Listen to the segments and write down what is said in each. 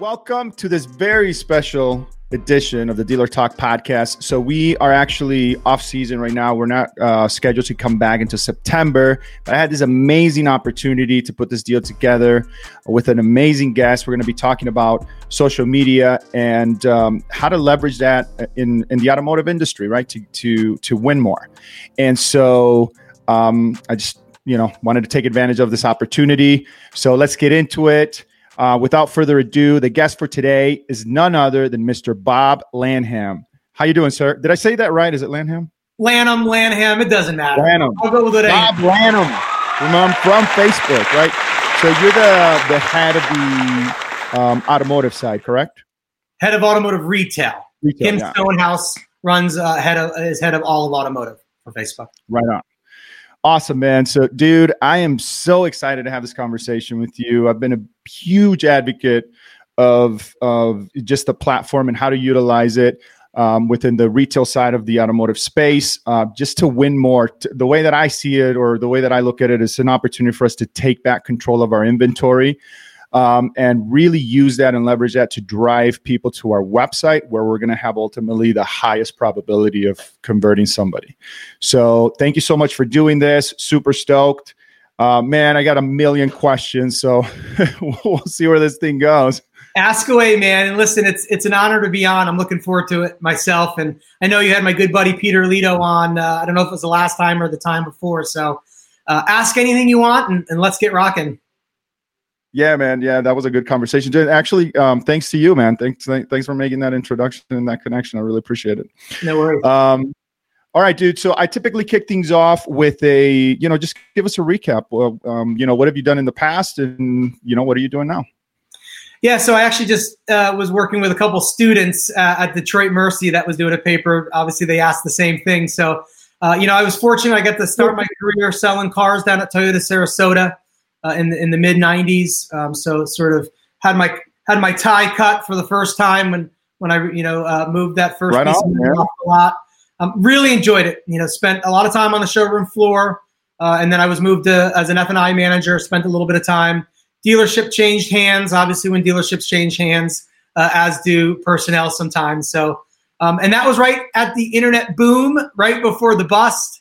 Welcome to this very special edition of the Dealer Talk podcast. So we are actually off season right now. We're not uh, scheduled to come back into September, but I had this amazing opportunity to put this deal together with an amazing guest. We're going to be talking about social media and um, how to leverage that in in the automotive industry, right? To to to win more. And so um, I just you know wanted to take advantage of this opportunity. So let's get into it. Uh, without further ado, the guest for today is none other than Mr. Bob Lanham. How you doing, sir? Did I say that right? Is it Lanham? Lanham, Lanham. It doesn't matter. Lanham. I'll go with it. Bob Lanham. From, from Facebook, right? So you're the the head of the um, automotive side, correct? Head of automotive retail. Retail, Kim yeah. Stonehouse runs uh, head of is head of all of automotive for Facebook. Right on. Awesome, man. So, dude, I am so excited to have this conversation with you. I've been a huge advocate of of just the platform and how to utilize it um, within the retail side of the automotive space, uh, just to win more. T- the way that I see it, or the way that I look at it, is an opportunity for us to take back control of our inventory. Um, and really use that and leverage that to drive people to our website where we're going to have ultimately the highest probability of converting somebody. So, thank you so much for doing this. Super stoked. Uh, man, I got a million questions, so we'll see where this thing goes. Ask away, man. And listen, it's it's an honor to be on. I'm looking forward to it myself. And I know you had my good buddy Peter Lito on. Uh, I don't know if it was the last time or the time before. So uh, ask anything you want, and, and let's get rocking. Yeah, man. Yeah, that was a good conversation. Actually, um, thanks to you, man. Thanks, th- thanks for making that introduction and that connection. I really appreciate it. No worries. Um, all right, dude. So I typically kick things off with a, you know, just give us a recap. Well, um, you know, what have you done in the past, and you know, what are you doing now? Yeah, so I actually just uh, was working with a couple students uh, at Detroit Mercy that was doing a paper. Obviously, they asked the same thing. So, uh, you know, I was fortunate. I got to start my career selling cars down at Toyota Sarasota uh, in the, in the mid '90s. Um, so, sort of had my had my tie cut for the first time when when I you know uh, moved that first Right piece on, of off the lot. Um, really enjoyed it. You know, spent a lot of time on the showroom floor, uh, and then I was moved to as an F and I manager. Spent a little bit of time. Dealership changed hands. Obviously, when dealerships change hands, uh, as do personnel sometimes. So, um, and that was right at the internet boom, right before the bust.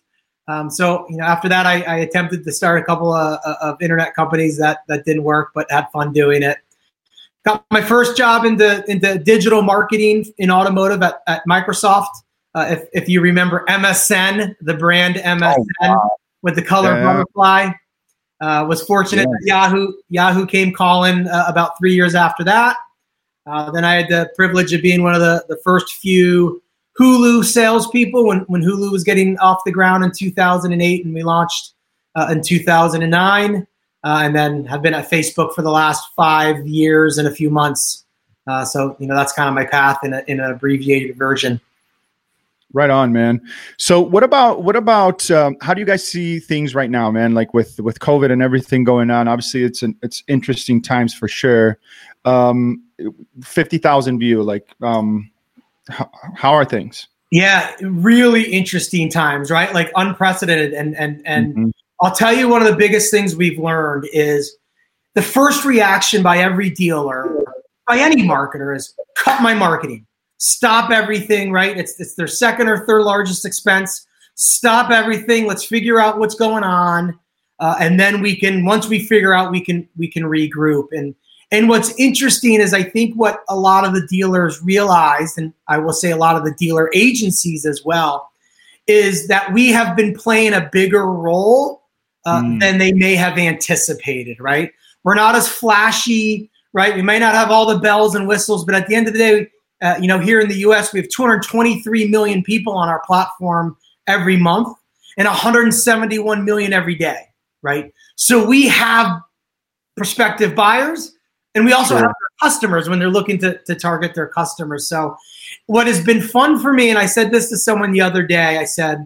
Um, so, you know, after that, I, I attempted to start a couple of, of internet companies that that didn't work, but had fun doing it. Got my first job into into digital marketing in automotive at, at Microsoft. Uh, if if you remember MSN, the brand MSN with the color Yeah. butterfly. Uh, was fortunate that Yahoo Yahoo came calling uh, about three years after that. Uh, then I had the privilege of being one of the, the first few Hulu salespeople when, when Hulu was getting off the ground in 2008, and we launched uh, in 2009, uh, and then have been at Facebook for the last five years and a few months. Uh, so you know that's kind of my path in, a, in an abbreviated version. Right on, man. So, what about what about um, how do you guys see things right now, man? Like with with COVID and everything going on. Obviously, it's an it's interesting times for sure. Um, Fifty thousand view. Like, um, how, how are things? Yeah, really interesting times, right? Like unprecedented. And and and Mhm. I'll tell you one of the biggest things we've learned is the first reaction by every dealer, by any marketer, is cut my marketing, stop everything. Right? It's it's their second or third largest expense. Stop everything. Let's figure out what's going on, uh, and then we can. Once we figure out, we can we can regroup. And and what's interesting is I think what a lot of the dealers realized, and I will say a lot of the dealer agencies as well, is that we have been playing a bigger role uh, Mm. than they may have anticipated, right? We're not as flashy, right? We may not have all the bells and whistles, but at the end of the day, uh, you know, here in the US, we have 223 million people on our platform every month and 171 million every day, right? So we have prospective buyers and we also Sure. have our customers when they're looking to, to target their customers. So what has been fun for me, and I said this to someone the other day, I said,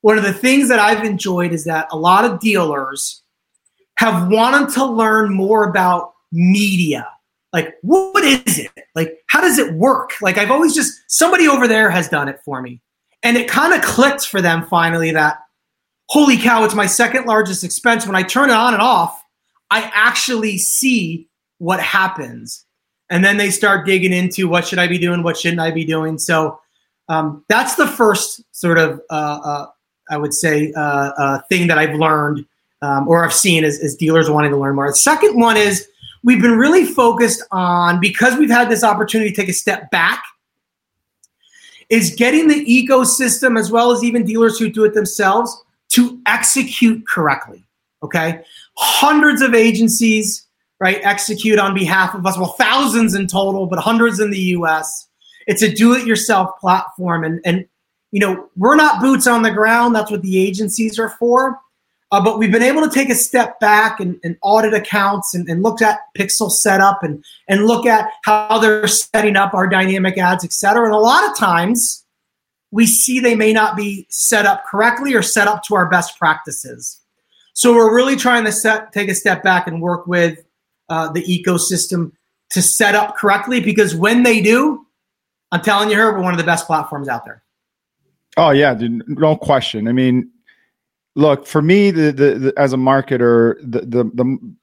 one of the things that I've enjoyed is that a lot of dealers have wanted to learn more about media. Like, what is it? Like, how does it work? Like, I've always just, somebody over there has done it for me. And it kind of clicked for them finally that, holy cow, it's my second largest expense. When I turn it on and off, I actually see what happens. And then they start digging into what should I be doing, what shouldn't I be doing. So um, that's the first sort of, uh, uh, I would say, uh, uh thing that I've learned um, or I've seen as, as dealers wanting to learn more. The second one is we've been really focused on, because we've had this opportunity to take a step back is getting the ecosystem as well as even dealers who do it themselves to execute correctly. Okay. Hundreds of agencies, right, execute on behalf of us. Well, thousands in total, but hundreds in the US. It's a do it yourself platform. And, and, you know, we're not boots on the ground. That's what the agencies are for. Uh, but we've been able to take a step back and, and audit accounts and, and look at pixel setup and, and look at how they're setting up our dynamic ads, et cetera. And a lot of times we see they may not be set up correctly or set up to our best practices. So we're really trying to set, take a step back and work with uh, the ecosystem to set up correctly because when they do, I'm telling you, here we're one of the best platforms out there. Oh yeah, dude, no question. I mean, look for me the, the, the, as a marketer the, the the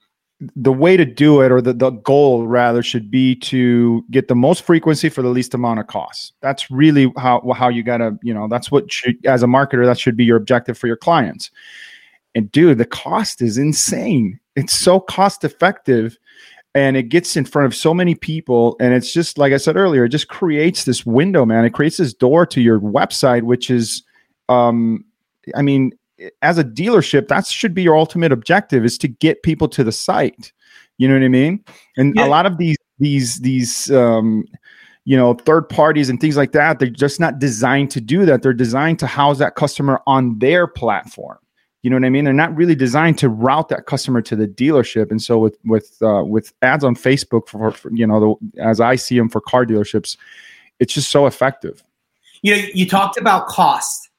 the way to do it or the, the goal rather should be to get the most frequency for the least amount of costs that's really how how you gotta you know that's what should, as a marketer that should be your objective for your clients and dude the cost is insane it's so cost effective and it gets in front of so many people and it's just like i said earlier it just creates this window man it creates this door to your website which is um i mean as a dealership, that should be your ultimate objective is to get people to the site. You know what I mean? And yeah. a lot of these these these um, you know third parties and things like that, they're just not designed to do that. They're designed to house that customer on their platform. You know what I mean? They're not really designed to route that customer to the dealership. And so with with uh, with ads on Facebook for, for you know the, as I see them for car dealerships, it's just so effective. You know, you talked about cost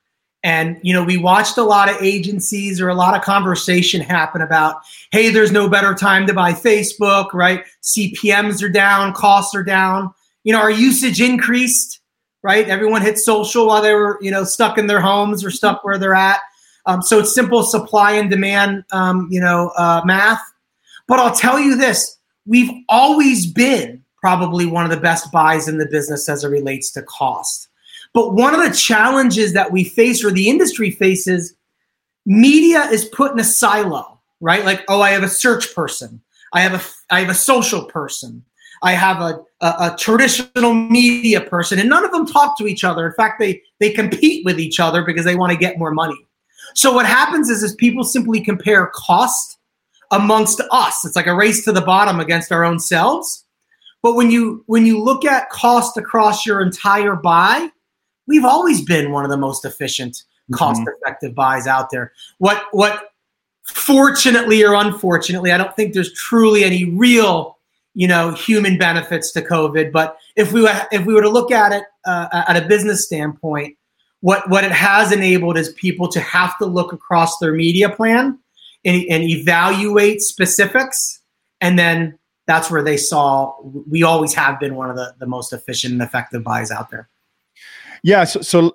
and, you know, we watched a lot of agencies or a lot of conversation happen about, hey, there's no better time to buy Facebook, right? CPMs are down, costs are down. You know, our usage increased, right? Everyone hit social while they were, you know, stuck in their homes or stuck where they're at. Um, so it's simple supply and demand, um, you know, uh, math. But I'll tell you this we've always been probably one of the best buys in the business as it relates to cost. But one of the challenges that we face or the industry faces, media is put in a silo, right? Like, oh, I have a search person. I have a I have a social person. I have a, a, a, traditional media person, and none of them talk to each other. In fact, they they compete with each other because they want to get more money. So what happens is, is people simply compare cost amongst us. It's like a race to the bottom against our own selves. But when you when you look at cost across your entire buy, we've always been one of the most efficient, mm-hmm. cost-effective buys out there. What what fortunately or unfortunately, I don't think there's truly any real you know human benefits to COVID. But if we if we were to look at it uh, at a business standpoint, what what it has enabled is people to have to look across their media plan and, and evaluate specifics, and then that's where they saw we always have been one of the, the most efficient and effective buys out there. Yeah, so, so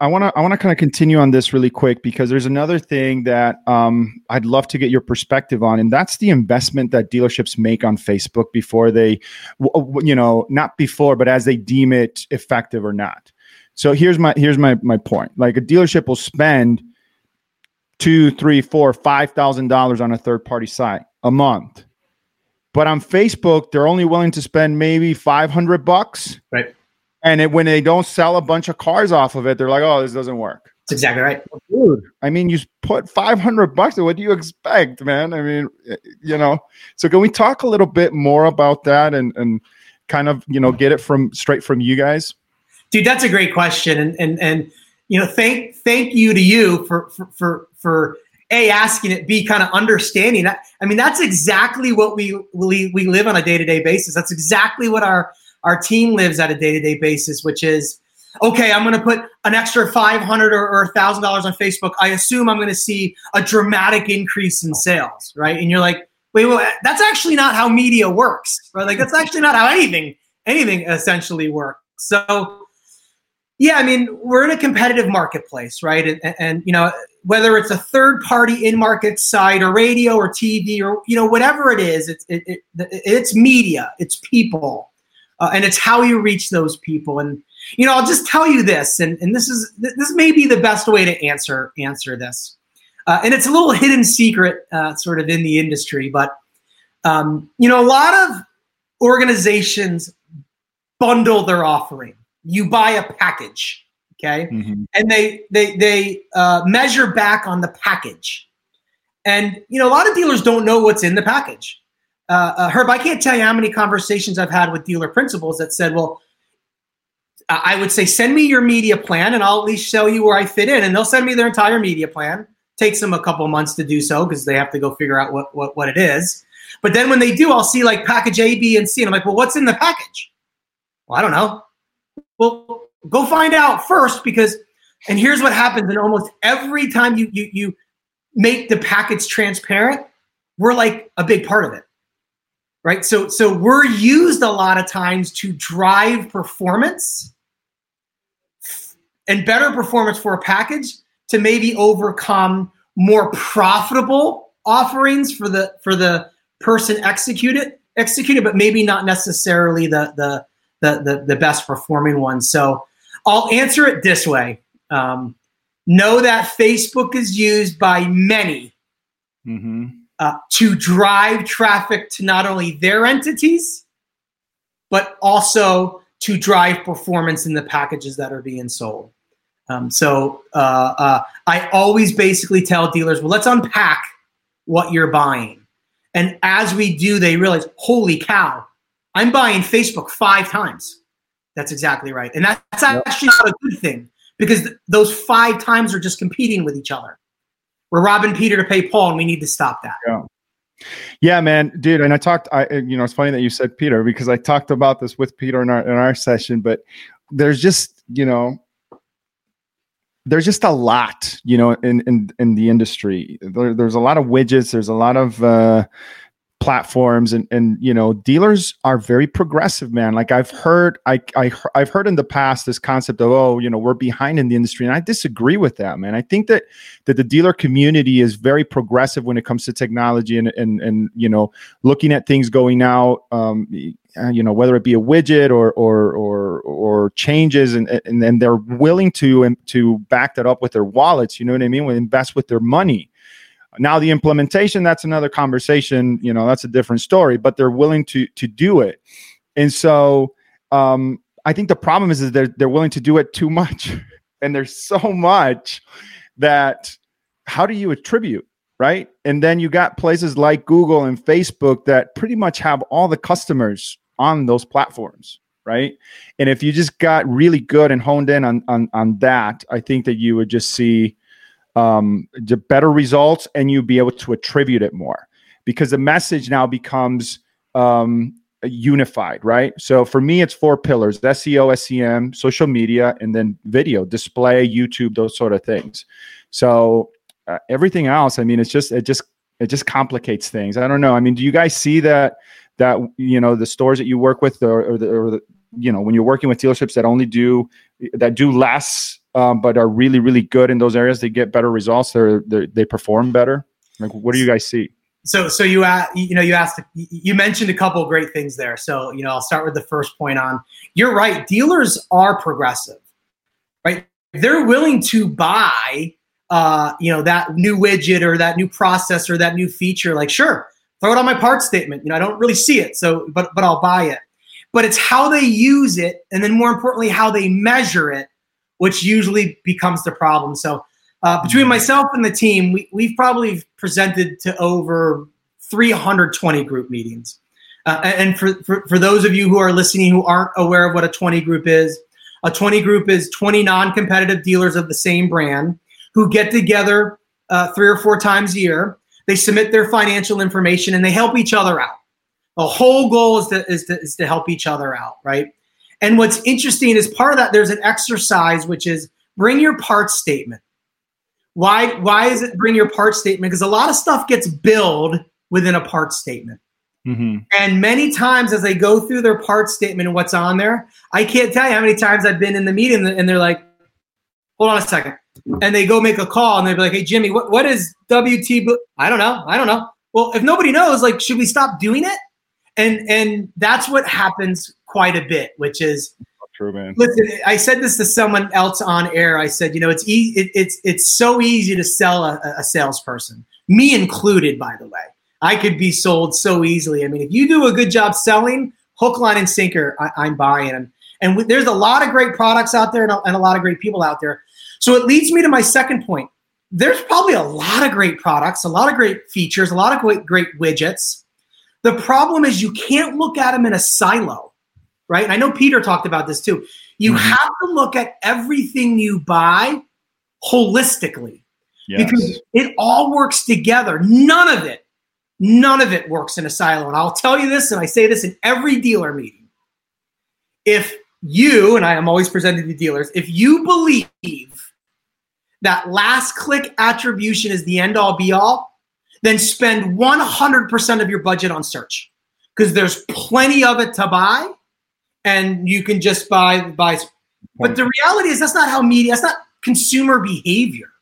I want to I want to kind of continue on this really quick because there's another thing that um, I'd love to get your perspective on, and that's the investment that dealerships make on Facebook before they, you know, not before, but as they deem it effective or not. So here's my here's my my point. Like a dealership will spend two, three, four, five thousand dollars on a third party site a month, but on Facebook they're only willing to spend maybe five hundred bucks. Right and it, when they don't sell a bunch of cars off of it, they're like, "Oh, this doesn't work." That's exactly right, dude. I mean, you put five hundred bucks. What do you expect, man? I mean, you know. So, can we talk a little bit more about that and and kind of you know get it from straight from you guys? Dude, that's a great question, and and and you know, thank thank you to you for for for, for a asking it, b kind of understanding. I, I mean, that's exactly what we we we live on a day to day basis. That's exactly what our our team lives at a day to day basis, which is okay, I'm going to put an extra 500 or, or $1,000 on Facebook. I assume I'm going to see a dramatic increase in sales, right? And you're like, wait, wait, that's actually not how media works, right? Like that's actually not how anything, anything essentially works. So, yeah, I mean, we're in a competitive marketplace, right? And, and, you know, whether it's a third party in market site or radio or TV or you know whatever it is, it's it, it, it's media, it's people, uh, and it's how you reach those people. And you know, I'll just tell you this, and, and this is this may be the best way to answer answer this, uh, and it's a little hidden secret, uh, sort of in the industry, but um, you know, a lot of organizations bundle their offering. You buy a package okay? Mm-hmm. and they they they uh, measure back on the package. And you know a lot of dealers don't know what's in the package. Uh, uh, herb i can't tell you how many conversations i've had with dealer principals that said well i would say send me your media plan and i'll at least show you where i fit in. And they'll send me their entire media plan. Takes them a couple months to do so because they have to go figure out what, what, what it is. But then when they do i'll see like package a b and c and i'm like well what's in the package? Well i don't know well Go find out first because, and here's what happens And almost every time you you you make the package transparent, we're like a big part of it. Right? So so we're used a lot of times to drive performance and better performance for a package to maybe overcome more profitable offerings for the for the person executed executed but maybe not necessarily the the the the, the best performing one so I'll answer it this way. Um, know that Facebook is used by many mm-hmm. uh, to drive traffic to not only their entities, but also to drive performance in the packages that are being sold. Um, so uh, uh, I always basically tell dealers, well, let's unpack what you're buying. And as we do, they realize, holy cow, I'm buying Facebook five times. That's exactly right. And that's actually not a good thing because th- those five times are just competing with each other. We're robbing Peter to pay Paul, and we need to stop that. Yeah. Yeah, man, dude. And I talked, I, you know, it's funny that you said Peter because I talked about this with Peter in our, in our session, but there's just, you know, there's just a lot, you know, in, in, in the industry, there, there's a lot of widgets. There's a lot of, uh, platforms and and you know dealers are very progressive man. Like i've heard I, I i've heard in the past this concept of oh you know we're behind in the industry and i disagree with that man. I think that that the dealer community is very progressive when it comes to technology and and and you know looking at things going out um uh, you know whether it be a widget or or or or changes and and then they're willing to and to back that up with their wallets you know what i mean? We invest with their money now the implementation, that's another conversation. You know, that's a different story. But they're willing to to do it, and so um, I think the problem is, is they're they're willing to do it too much, and there's so much that how do you attribute right? And then you got places like Google and Facebook that pretty much have all the customers on those platforms, right? And if you just got really good and honed in on on on that, I think that you would just see um, better results and you'll be able to attribute it more because the message now becomes um, unified, right? So for me, it's four pillars SEO, SEM, social media, and then video, display, YouTube, those sort of things. So uh, everything else, I mean, it's just, it just, it just complicates things. I don't know. I mean, do you guys see that, that, you know, the stores that you work with or, or the, or the you know, when you're working with dealerships that only do, that do less um, but are really really good in those areas. They get better results. They're, they're they perform better. Like, what do you guys see? So so you asked, you know you asked you mentioned a couple of great things there. So you know I'll start with the first point on. You're right. Dealers are progressive, right? They're willing to buy uh, you know that new widget or that new process or that new feature. Like sure, throw it on my part statement. You know I don't really see it, so but but I'll buy it. But it's how they use it, and then more importantly, how they measure it which usually becomes the problem. So uh, between myself and the team, we, we've probably presented to over 320 group meetings. Uh, and for, for, for those of you who are listening who aren't aware of what a 20 group is, a 20 group is 20 non competitive dealers of the same brand who get together uh, three or four times a year. They submit their financial information and they help each other out. The whole goal is to, is to, is to help each other out, right? And what's interesting is part of that, there's an exercise which is bring your part statement. Why, why is it bring your part statement? Because a lot of stuff gets billed within a part statement. Mm-hmm. And many times as they go through their part statement and what's on there, I can't tell you how many times I've been in the meeting and they're like, hold on a second. and they go make a call and they're like, "Hey, Jimmy, what what is WT? I don't know. I don't know. Well, if nobody knows, like, should we stop doing it? And and that's what happens quite a bit, which is True, man. Listen, I said this to someone else on air. I said, you know, it's e- it, it's it's so easy to sell a, a salesperson, me included, by the way. I could be sold so easily. I mean, if you do a good job selling, hook, line, and sinker, I, am buying. And, and w- there's a lot of great products out there and a, and a lot of great people out there. So it leads me to my second point. There's probably a lot of great products, a lot of great features, a lot of great, great widgets. The problem is you can't look at them in a silo right? And I know Peter talked about this too. You mm-hmm. have to look at everything you buy holistically yes. because it all works together. None of it, none of it works in a silo. And I'll tell you this, and I say this in every dealer meeting. If you, and I am always presenting to dealers, if you believe that last click attribution is the end all be all, then spend 100% of your budget on search because there's plenty of it to buy and you can just buy buy. But the reality is that's not how media. That's not consumer behavior.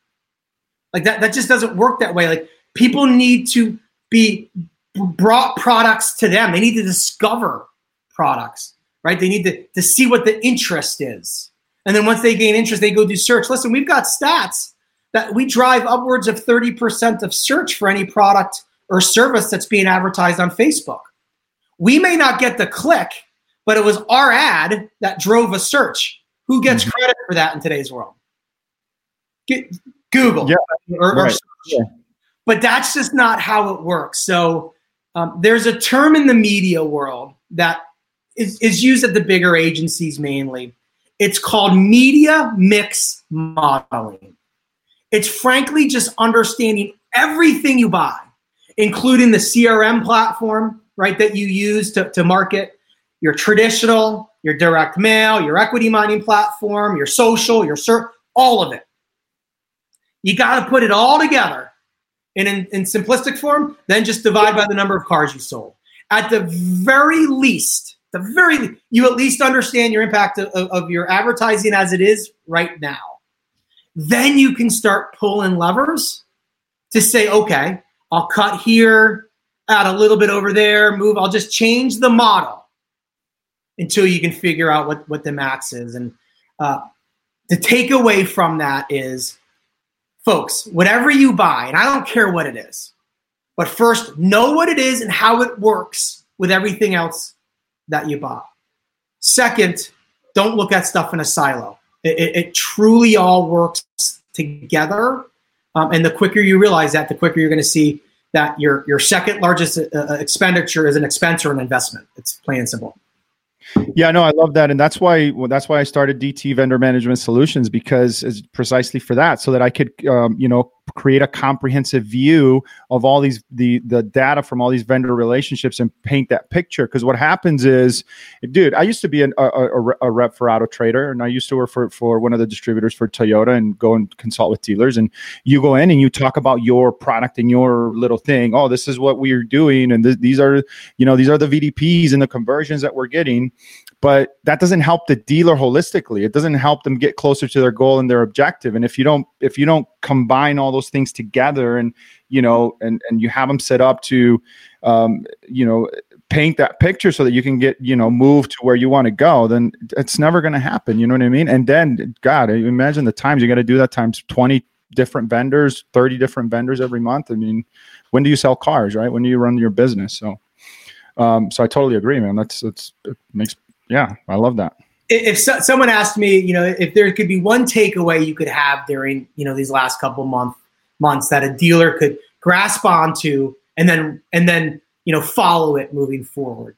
Like that. That just doesn't work that way. Like people need to be brought products to them. They need to discover products, right? They need to, to see what the interest is. And then once they gain interest, they go do search. Listen, we've got stats that we drive upwards of 30% of search for any product or service that's being advertised on Facebook. We may not get the click, but it was our ad that drove a search. Who gets mm-hmm. credit for that in today's world? Get, Google yeah. or, right. or yeah. But that's just not how it works. So um, there's a term in the media world that is, is used at the bigger agencies mainly. It's called media mix modeling. It's frankly just understanding everything you buy, including the CRM platform, right, that you use to, to market, your traditional, your direct mail, your equity mining platform, your social, your search, all of it. You got to put it all together in, in, in simplistic form, then just divide by the number of cars you sold. At the very least, the very you at least understand your impact of, of your advertising as it is right now. Then you can start pulling levers to say, okay, I'll cut here, add a little bit over there, move. I'll just change the model until you can figure out what, what the max is. And uh, the takeaway from that is, folks, whatever you buy, and I don't care what it is, but first know what it is and how it works with everything else that you buy. Second, don't look at stuff in a silo. It, it, truly all works together. Um, and the quicker you realize that, the quicker you're going to see that your, your second largest uh, uh, expenditure is an expense or an investment. It's plain and simple. Yeah, no, I love that, and that's why well, that's why I started DT Vendor Management Solutions because it's precisely for that, so that I could, um, you know, create a comprehensive view of all these the the data from all these vendor relationships and paint that picture. Because what happens is, dude, I used to be an, a, a, a, rep for Auto Trader, and I used to work for for one of the distributors for Toyota and go and consult with dealers. And you go in and you talk about your product and your little thing. Oh, this is what we're doing, and th- these are you know these are the VDPs and the conversions that we're getting but that doesn't help the dealer holistically. It doesn't help them get closer to their goal and their objective. And if you don't if you don't combine all those things together and you know and and you have them set up to um, you know paint that picture so that you can get you know move to where you want to go then it's never going to happen. You know what i mean? And then god imagine the times you got to do that times 20 different vendors 30 different vendors every month. I mean when do you sell cars right? When do you run your business? So um, so I totally agree, man. That's that's it makes yeah, I love that. If so, someone asked me, you know, if there could be one takeaway you could have during, you know, these last couple month months that a dealer could grasp onto and then and then, you know, follow it moving forward.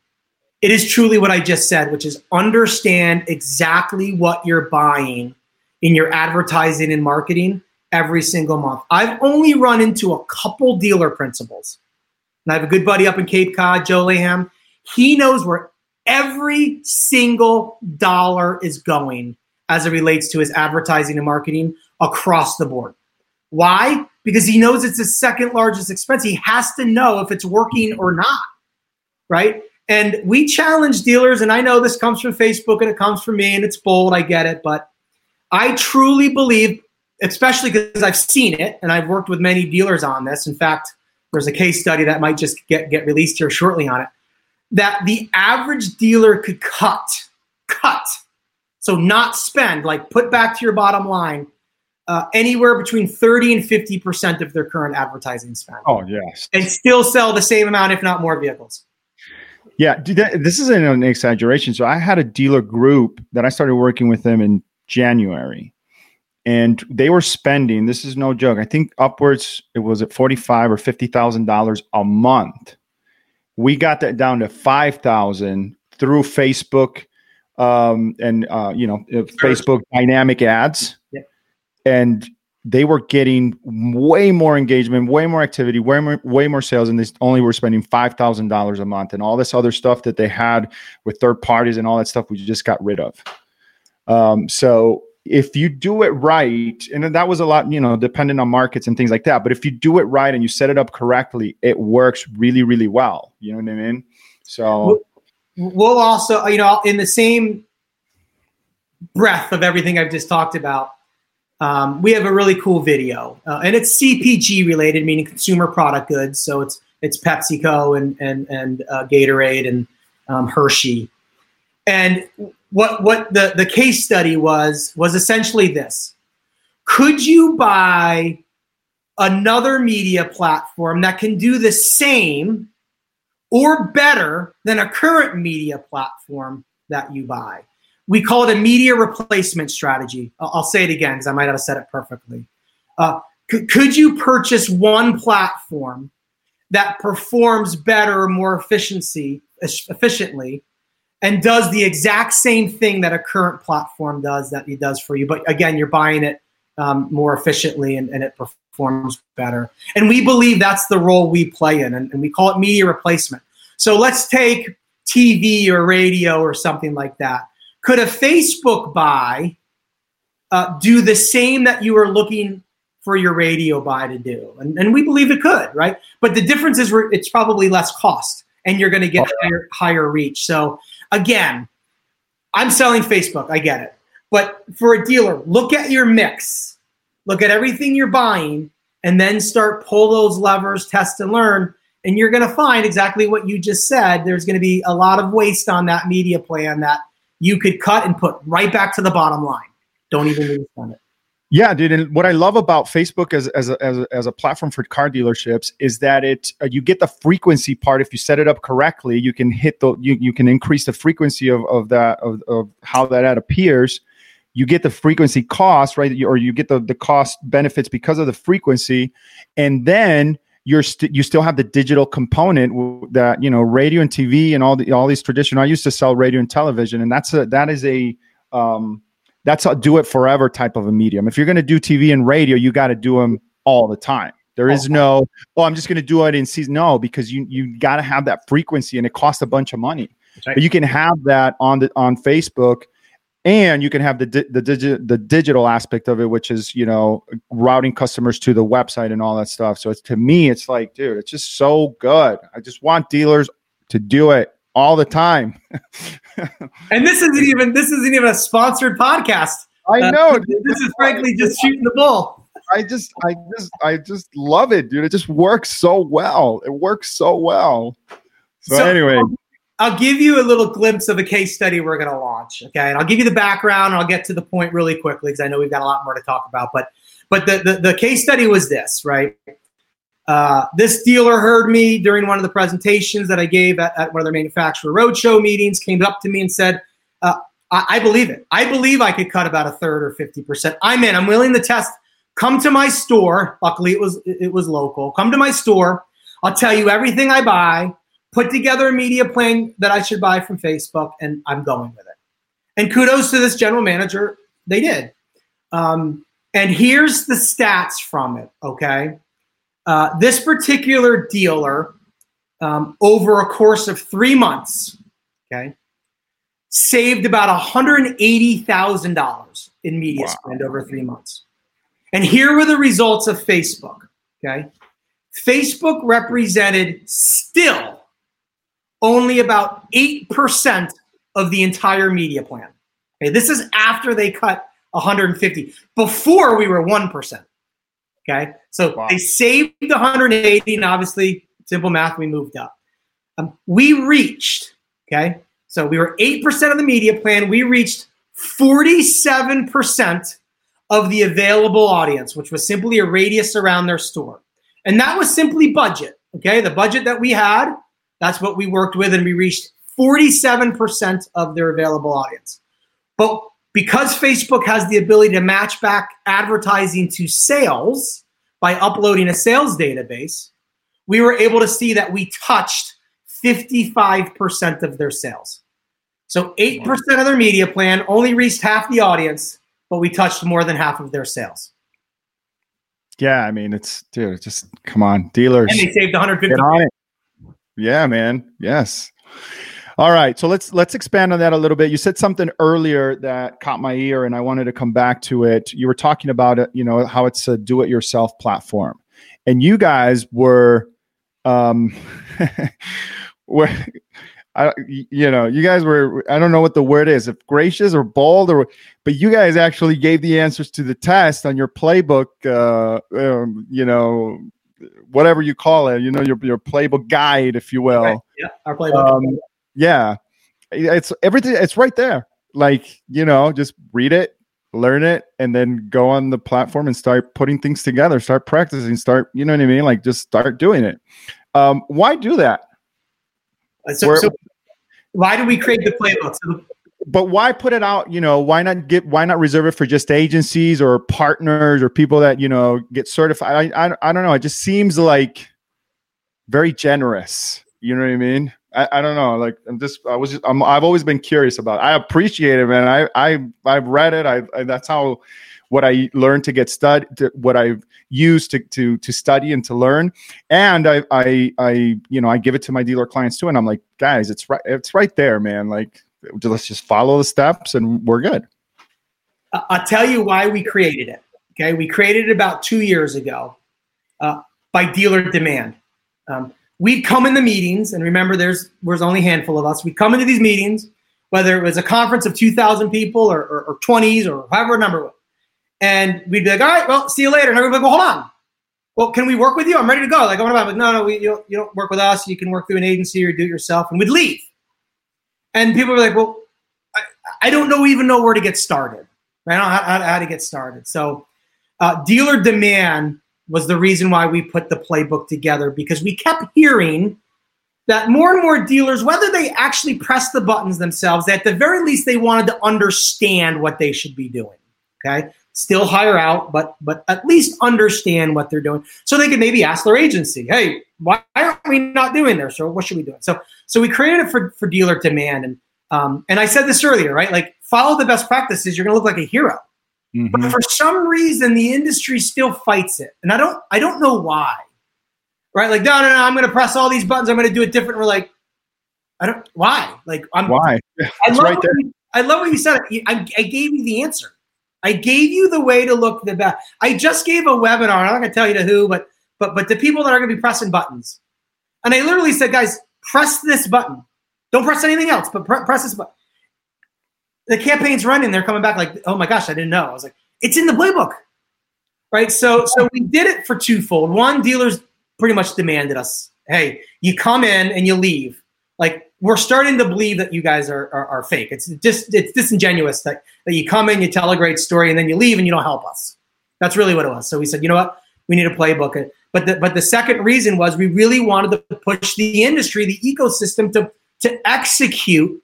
It is truly what I just said, which is understand exactly what you're buying in your advertising and marketing every single month. I've only run into a couple dealer principals. And I have a good buddy up in Cape Cod, Joe Laham. He knows where every single dollar is going as it relates to his advertising and marketing across the board. Why? Because he knows it's his second largest expense. He has to know if it's working or not, right? And we challenge dealers, and I know this comes from Facebook and it comes from me, and it's bold, I get it, but I truly believe especially because I've seen it and I've worked with many dealers on this. In fact, there's a case study that might just get, get released here shortly on it. That the average dealer could cut, cut, so not spend, like put back to your bottom line, uh, anywhere between 30 and 50% of their current advertising spend. Oh, yes. And still sell the same amount, if not more vehicles. Yeah, dude, that, this isn't an exaggeration. So I had a dealer group that I started working with them in January, and they were spending. This is no joke. I think upwards it was at forty five or fifty thousand dollars a month. We got that down to five thousand through Facebook, um, and uh, you know, uh, Facebook dynamic ads, and they were getting way more engagement, way more activity, way more, way more sales, and they only were spending five thousand dollars a month, and all this other stuff that they had with third parties and all that stuff we just got rid of. Um, so if you do it right, and that was a lot, you know, dependent on markets and things like that. But if you do it right and you set it up correctly, it works really, really well. You know what I mean? So we'll also, you know, in the same breath of everything I've just talked about um, we have a really cool video, uh, and it's CPG related, meaning consumer product goods. So it's it's PepsiCo and and and uh, Gatorade and um, Hershey. And what what the the case study was was essentially this: Could you buy another media platform that can do the same or better than a current media platform that you buy? we call it a media replacement strategy. I'll, say it again because I might not have said it perfectly. Uh, c- could you purchase one platform that performs better more efficiency efficiently and does the exact same thing that a current platform does that it does for you but again you're buying it um, more efficiently and, and, it performs better and we believe that's the role we play in and, and we call it media replacement so let's take tv or radio or something like that could a Facebook buy uh, do the same that you are looking for your radio buy to do? And, and we believe it could, right? But the difference is it's probably less cost and you're going to get higher, higher reach. So again, I'm selling Facebook. I get it. But for a dealer, look at your mix, look at everything you're buying, and then start pull those levers, test and learn. And you're going to find exactly what you just said. There's going to be a lot of waste on that media plan that you could cut and put right back to the bottom line. Don't even lose on it. Yeah, dude. And what I love about Facebook as, as, a, as, as a platform for car dealerships is that it uh, you get the frequency part. If you set it up correctly, you can hit the you, you can increase the frequency of, of that of, of how that ad appears. You get the frequency cost right, or you get the the cost benefits because of the frequency, and then you're st- you still have the digital component that you know radio and TV and all the all these traditional. I used to sell radio and television, and that's a that is a um, that's a do it forever type of a medium. If you're going to do TV and radio, you got to do them all the time. There is no, oh, I'm just going to do it in season. No, because you you got to have that frequency, and it costs a bunch of money. Right. But you can have that on the on Facebook and you can have the the digi- the digital aspect of it which is you know routing customers to the website and all that stuff so it's to me it's like dude it's just so good i just want dealers to do it all the time and this isn't even this isn't even a sponsored podcast i uh, know uh, this is frankly just shooting the bull I just, I just, I just love it, dude. It just works so well. It works so well. So, so anyway, I'll give you a little glimpse of a case study we're going to launch. Okay, and I'll give you the background. I'll get to the point really quickly because I know we've got a lot more to talk about. But but the the, the case study was this, right? Uh, this dealer heard me during one of the presentations that I gave at, at one of their manufacturer roadshow meetings. Came up to me and said, uh, I, "I believe it. I believe I could cut about a third or fifty percent. I'm in. I'm willing to test. Come to my store. Luckily, it was it was local. Come to my store. I'll tell you everything I buy." put together a media plan that I should buy from Facebook, and I'm going with it. And kudos to this general manager, they did. Um, and here's the stats from it, okay? Uh, this particular dealer, um, over a course of three months, okay, saved about $180,000 in media wow. spend over three months. And here were the results of Facebook, okay? Facebook represented still only about 8% of the entire media plan. Okay, this is after they cut 150. Before we were 1%. Okay. So wow. they saved 180, and obviously, simple math, we moved up. Um, we reached, okay. So we were 8% of the media plan. We reached 47% of the available audience, which was simply a radius around their store. And that was simply budget. Okay. The budget that we had, that's what we worked with, and we reached 47% of their available audience. But because Facebook has the ability to match back advertising to sales by uploading a sales database, we were able to see that we touched 55% of their sales. So 8% of their media plan only reached half the audience, but we touched more than half of their sales. Yeah, I mean, it's dude, just come on, dealers. And they saved 150. on it. Yeah, man. Yes. All right, so let's let's expand on that a little bit. You said something earlier that caught my ear, and I wanted to come back to it. You were talking about it, you know, how it's a do-it-yourself platform, and you guys were, um, were, I, you know, you guys were. I don't know what the word is, if gracious or bold, or but you guys actually gave the answers to the test on your playbook. Uh, um, you know, whatever you call it, you know, your your playbook guide, if you will. Right. Yeah, our playbook. Um, yeah, it's everything. It's right there. Like you know, just read it, learn it, and then go on the platform and start putting things together. Start practicing. Start. You know what I mean? Like just start doing it. Um, why do that? Uh, so, Where, so why do we create the playbook? So but why put it out you know why not get why not reserve it for just agencies or partners or people that you know get certified i i, I don't know it just seems like very generous you know what i mean I, I don't know. Like I'm just, I was, just, I'm, I've always been curious about. It. I appreciate it, man. I, I, I've read it. I, I that's how what I learned to get stud, what I've used to to to study and to learn. And I, I, I, you know, I give it to my dealer clients too. And I'm like, guys, it's right, it's right there, man. Like, let's just follow the steps, and we're good. I'll tell you why we created it. Okay, we created it about two years ago uh, by dealer demand. Um, we'd come in the meetings, and remember, there's there's only a handful of us. We'd come into these meetings, whether it was a conference of 2,000 people or, or, or 20s or however number was, and we'd be like, "All right, well, see you later." And everybody would go, "Hold on, well, can we work with you? I'm ready to go." Like, I'm like, "No, no, we, you, don't, you don't work with us. You can work through an agency or do it yourself." And we'd leave, and people were like, "Well, I, I don't know even know where to get started. I don't know how, how, how to get started." So, uh, dealer demand was the reason why we put the playbook together because we kept hearing that more and more dealers, whether they actually press the buttons themselves, at the very least they wanted to understand what they should be doing. Okay. Still hire out, but but at least understand what they're doing. So they could maybe ask their agency, hey, why aren't we not doing this? So what should we do? So so we created it for, for dealer demand. And um, and I said this earlier, right? Like follow the best practices, you're gonna look like a hero. Mm-hmm. But for some reason, the industry still fights it, and I don't I don't know why. Right? Like, no, no, no, I'm going to press all these buttons. I'm going to do it different. We're like, I don't why. Like, I'm why. I love, right you, I love what you said. I, I gave you the answer. I gave you the way to look the best. I just gave a webinar. I'm not going to tell you to who, but but but the people that are going to be pressing buttons. And I literally said, guys, press this button. Don't press anything else, but pr- press this button the campaign's running. They're coming back like, oh my gosh, I didn't know. I was like, it's in the playbook, right? So, so we did it for twofold. One, dealers pretty much demanded us, hey, you come in and you leave. Like we're starting to believe that you guys are, are, are fake. It's just it's disingenuous that, that you come in, you tell a great story, and then you leave and you don't help us. That's really what it was. So we said, you know what, we need a playbook. But the, but the second reason was we really wanted to push the industry, the ecosystem to to execute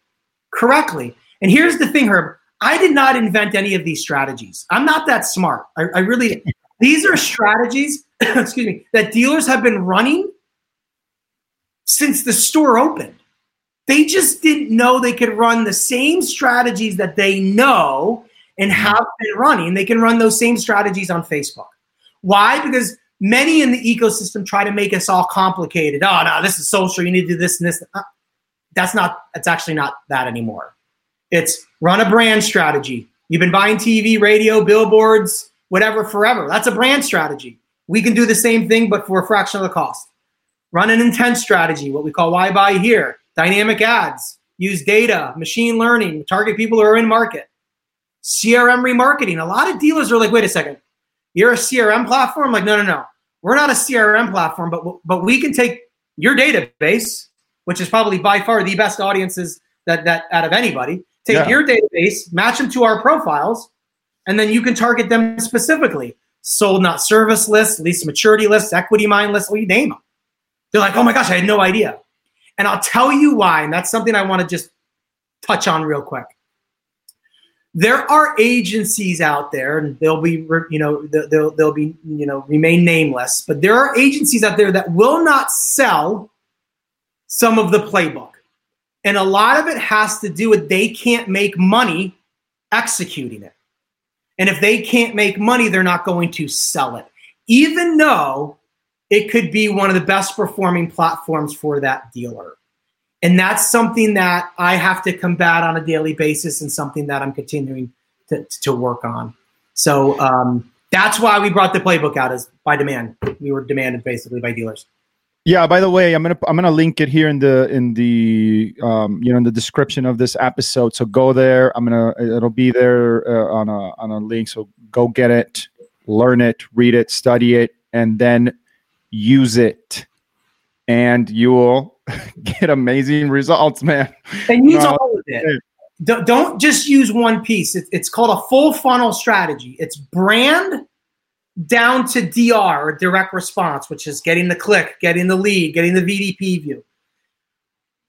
correctly. And here's the thing, Herb. I did not invent any of these strategies. I'm not that smart. I, I really. These are strategies, excuse me, that dealers have been running since the store opened. They just didn't know they could run the same strategies that they know and mm-hmm. have been running. They can run those same strategies on Facebook. Why? Because many in the ecosystem try to make us all complicated. Oh no, this is social. You need to do this and this. Uh, that's not. It's actually not that anymore. It's run a brand strategy. You've been buying TV, radio, billboards, whatever forever. That's a brand strategy. We can do the same thing, but for a fraction of the cost. Run an intent strategy, what we call why buy here, dynamic ads, use data, machine learning, target people who are in market. CRM remarketing. A lot of dealers are like, wait a second, you're a CRM platform? Like, no, no, no. We're not a CRM platform, but but we can take your database, which is probably by far the best audiences that that out of anybody. Take yeah. your database, match them to our profiles, and then you can target them specifically. Sold not service lists, lease maturity lists, equity mine lists, what you name them. They're like, oh my gosh, I had no idea. And I'll tell you why, and that's something I want to just touch on real quick. There are agencies out there, and they'll be, you know, they'll, they'll be, you know, remain nameless, but there are agencies out there that will not sell some of the playbook. And a lot of it has to do with they can't make money executing it. And if they can't make money, they're not going to sell it, even though it could be one of the best performing platforms for that dealer. And that's something that I have to combat on a daily basis and something that I'm continuing to, to work on. So um, that's why we brought the playbook out as by demand. We were demanded basically by dealers. Yeah. By the way, I'm gonna I'm gonna link it here in the in the um, you know in the description of this episode. So go there. I'm gonna it'll be there uh, on a on a link. So go get it, learn it, read it, study it, and then use it, and you will get amazing results, man. And use all of it. Don't just use one piece. It's called a full funnel strategy. It's brand down to DR direct response, which is getting the click, getting the lead, getting the VDP view.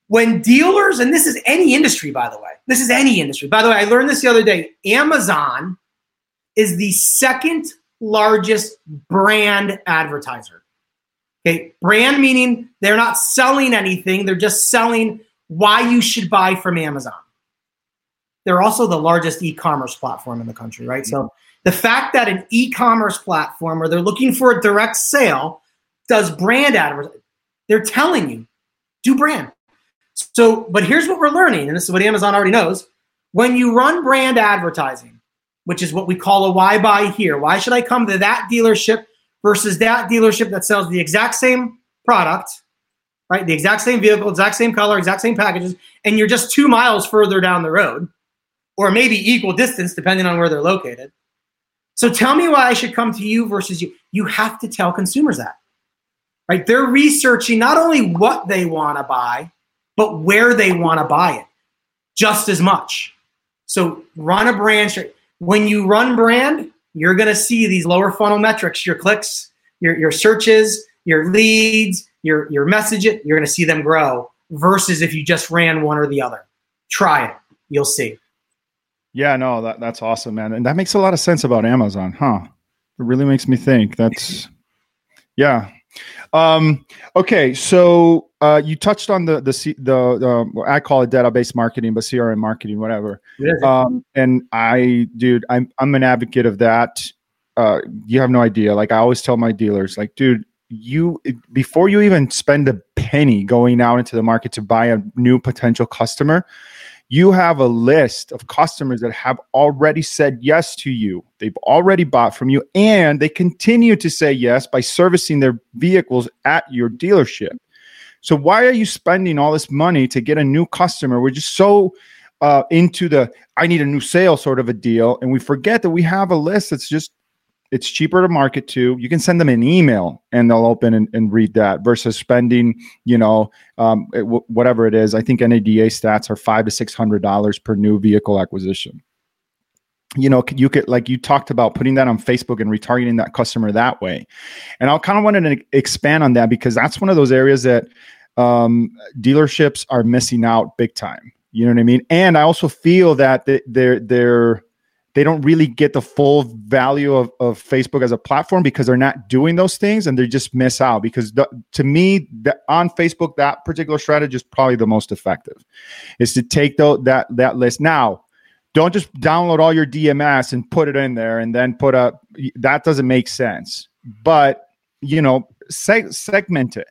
When dealers, and this is any industry, by the way, this is any industry. By the way, I learned this the other day. Amazon is the second largest brand advertiser. Okay, brand meaning they're not selling anything, they're just selling why you should buy from Amazon. They're also the largest e commerce platform in the country, right? So the fact that an e-commerce platform or they're looking for a direct sale does brand advertising, they're telling you, do brand. So, but here's what we're learning, and this is what Amazon already knows. When you run brand advertising, which is what we call a why buy here, why should I come to that dealership versus that dealership that sells the exact same product, right? The exact same vehicle, exact same color, exact same packages, and you're just two miles further down the road, or maybe equal distance depending on where they're located. So tell me why I should come to you versus you. You have to tell consumers that. Right? They're researching not only what they want to buy, but where they want to buy it just as much. So run a brand. When you run brand, you're going to see these lower funnel metrics, your clicks, your, your searches, your leads, your, your messages, you're going to see them grow versus if you just ran one or the other. Try it. You'll see. Yeah, no, that, that's awesome, man. And that makes a lot of sense about Amazon, huh? It really makes me think. That's yeah. Um, okay, so uh, you touched on the the the, the I call it database marketing, but CRM marketing, whatever. Um, and I, dude, I'm I'm an advocate of that. Uh, you have no idea. Like I always tell my dealers, like, dude, you before you even spend a penny going out into the market to buy a new potential customer, you have a list of customers that have already said yes to you. They've already bought from you and they continue to say yes by servicing their vehicles at your dealership. So why are you spending all this money to get a new customer? We're just so uh, into the I need a new sale sort of a deal, and we forget that we have a list that's just it's cheaper to market to. You can send them an email and they'll open and, and read that versus spending, you know, um, it, w- whatever it is. I think NADA stats are five to six hundred dollars per new vehicle acquisition. You know, you could like you talked about putting that on Facebook and retargeting that customer that way. And I kind of wanted to expand on that because that's one of those areas that um, dealerships are missing out big time. You know what I mean? And I also feel that they're they're they don't really get the full value of, of Facebook as a platform because they're not doing those things and they just miss out. Because the, to me, the, on Facebook, that particular strategy is probably the most effective. Is to take the, that that list now. Don't just download all your DMS and put it in there and then put up that doesn't make sense. But you know, seg- segment it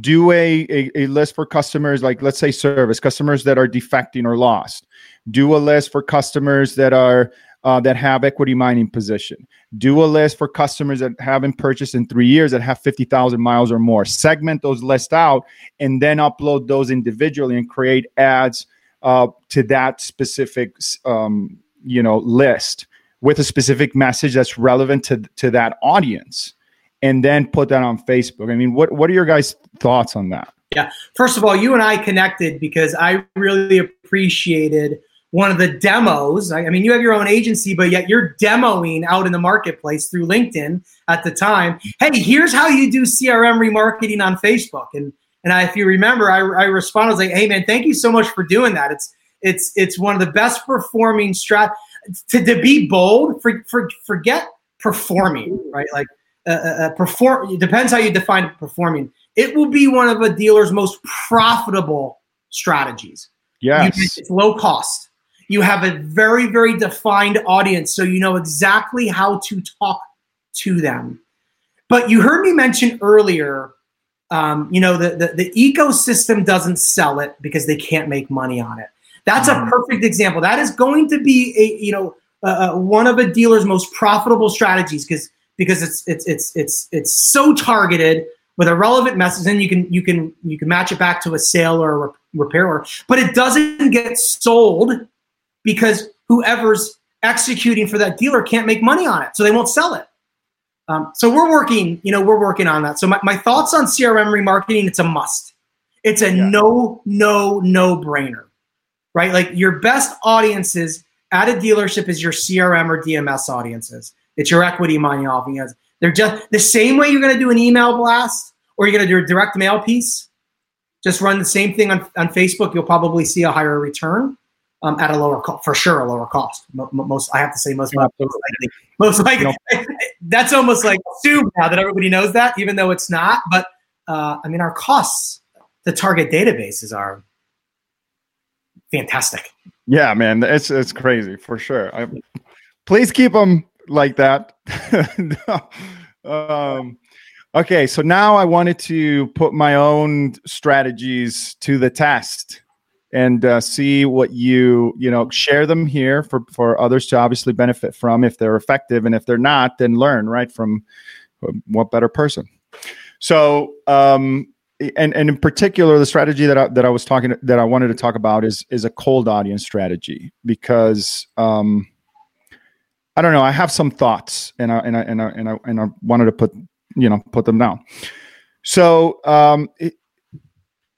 do a, a, a, list for customers like let's say service customers that are defecting or lost do a list for customers that are uh, that have equity mining position. Do a list for customers that haven't purchased in three years that have 50000 miles or more. Segment those lists out and then upload those individually and create ads uh, to that specific um, you know list with a specific message that's relevant to to that audience and then put that on facebook. I mean what what are your guys thoughts on that? Yeah. First of all you and i connected because i really appreciated one of the demos. I, mean, you have your own agency, but yet you're demoing out in the marketplace through LinkedIn at the time. Hey, here's how you do CRM remarketing on Facebook. And and I, if you remember, I, I responded I was like, "Hey, man, thank you so much for doing that. It's it's it's one of the best performing strat to, to be bold. For, for forget performing, right? Like uh, uh, uh perform. It depends how you define performing. It will be one of a dealer's most profitable strategies. Yes, you, it's low cost you have a very, very defined audience, so you know exactly how to talk to them. But you heard me mention earlier, um, you know, the, the, the ecosystem doesn't sell it because they can't make money on it. That's a perfect example. That is going to be a you know uh, one of a dealer's most profitable strategies because because it's it's it's it's it's so targeted with a relevant message, and you can you can you can match it back to a sale or a repair order, but it doesn't get sold because whoever's executing for that dealer can't make money on it, so they won't sell it. Um, so we're working, you know, we're working on that. So my, my thoughts on CRM remarketing, it's a must. It's a yeah. no, no, no brainer, right? Like your best audiences at a dealership is your CRM or DMS audiences. It's your equity money audience. They're just the same way you're going to do an email blast or you're going to do a direct mail piece. Just run the same thing on, on Facebook. You'll probably see a higher return um, at a lower cost, for sure, a lower cost. Most, I have to say, most, most likely, most likely. that's almost like assumed now that everybody knows that, even though it's not. But uh, I mean, our costs, the target databases are fantastic. Yeah, man, it's it's crazy for sure. I, please keep them like that. um, okay, so now I wanted to put my own strategies to the test and uh, see what you you know share them here for for others to obviously benefit from. If they're effective and if they're not then learn right from what better person. So um and and in particular the strategy that I, that I was talking that I wanted to talk about is is a cold audience strategy because um I don't know I have some thoughts and I and I and I and I, and I wanted to put you know put them down. So um it,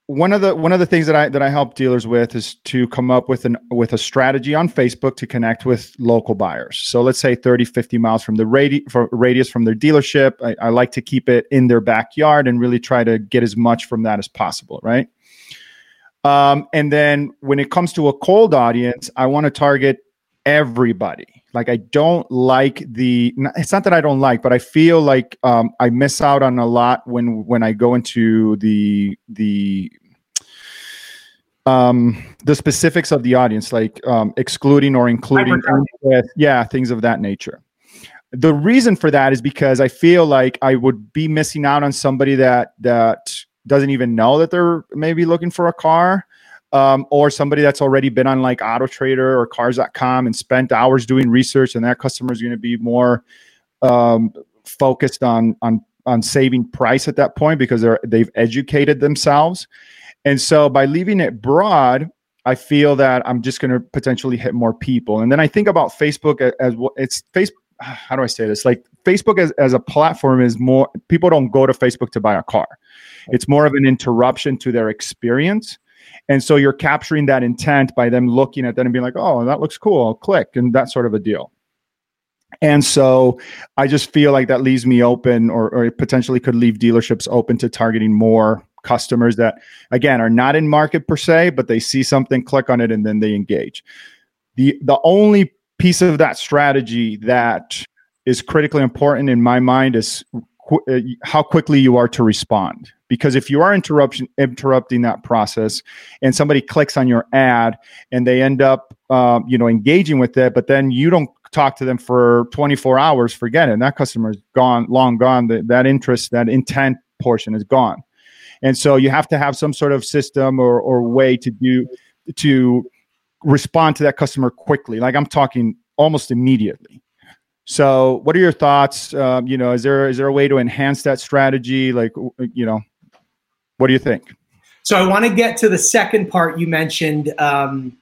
one of the one of the things that I that I help dealers with is to come up with an with a strategy on Facebook to connect with local buyers. So let's say 30, 50 miles from the radi- radius from their dealership. I, I like to keep it in their backyard and really try to get as much from that as possible, right? Um, and then when it comes to a cold audience, I want to target everybody. Like I don't like the. It's not that I don't like, but I feel like um, I miss out on a lot when when I go into the the um, the specifics of the audience, like um, excluding or including, yeah, things of that nature. The reason for that is because I feel like I would be missing out on somebody that that doesn't even know that they're maybe looking for a car um, or somebody that's already been on like Auto Trader or Cars.com and spent hours doing research, and that customer is going to be more um, focused on on on saving price at that point because they're they've educated themselves. And so by leaving it broad, I feel that I'm just going to potentially hit more people. And then I think about Facebook as, as it's Facebook. How do I say this? Like Facebook as, as a platform is more people don't go to Facebook to buy a car. It's more of an interruption to their experience. And so you're capturing that intent by them looking at that and being like, oh, that looks cool, I'll click, and that sort of a deal. And so I just feel like that leaves me open or, or it potentially could leave dealerships open to targeting more customers that, again, are not in market per se, but they see something, click on it, and then they engage. The, the only piece of that strategy that is critically important in my mind is qu- uh, how quickly you are to respond because if you are interruption interrupting that process and somebody clicks on your ad and they end up um, you know engaging with it but then you don't talk to them for 24 hours forget it. That customer is gone long gone. The, that interest that intent portion is gone. And so you have to have some sort of system or, or way to do to respond to that customer quickly. Like i'm talking almost immediately. So, what are your thoughts? Um, you know, is there is there a way to enhance that strategy? Like, you know, what do you think? So, I want to get to the second part you mentioned. Um,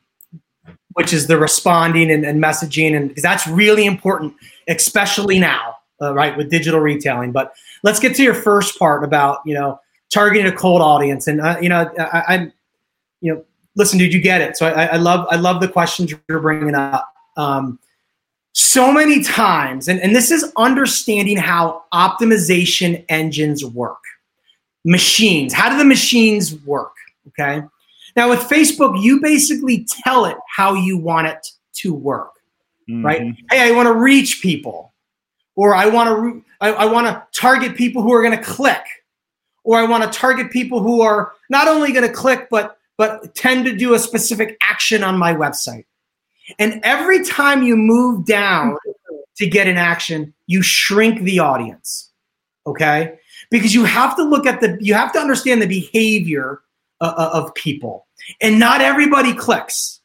which is the responding and, and messaging, and because that's really important, especially now, uh, right, with digital retailing. But let's get to your first part about you know targeting a cold audience, and uh, you know I, am you know listen, dude, you get it. So I, I love I love the questions you're bringing up. Um, so many times, and, and this is understanding how optimization engines work. Machines, how do the machines work? Okay. Now with Facebook, you basically tell it how you want it to work, mm-hmm. right? Hey, I want to reach people, or I want to re- I, I want to target people who are going to click, or I want to target people who are not only going to click but but tend to do a specific action on my website. And every time you move down to get an action, you shrink the audience. Okay? Because you have to look at the, you have to understand the behavior uh, uh, of people. And not everybody clicks.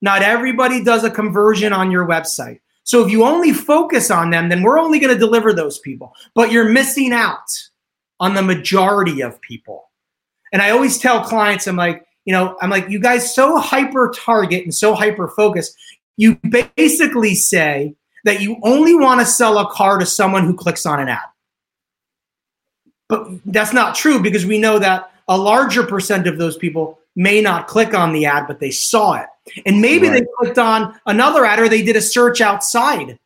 Not everybody does a conversion on your website. So if you only focus on them, then we're only going to deliver those people. But you're missing out on the majority of people. And I always tell clients, I'm like, you know, I'm like, you guys so hyper target and so hyper focus. You basically say that you only want to sell a car to someone who clicks on an ad. But that's not true because we know that a larger percent of those people may not click on the ad, but they saw it. And maybe right. they clicked on another ad or they did a search outside.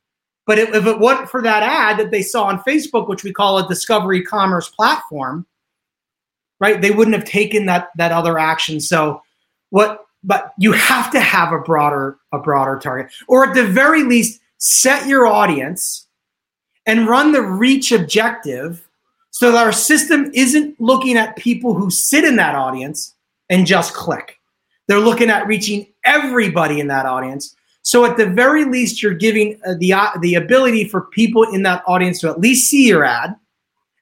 But if, if it wasn't for that ad that they saw on Facebook, which we call a discovery commerce platform, right? They wouldn't have taken that that other action. So what but you have to have a broader a broader target or at the very least set your audience and run the reach objective so our system isn't looking at people who sit in that audience and just click. They're looking at reaching everybody in that audience. So at the very least, you're giving uh, the uh, the ability for people in that audience to at least see your ad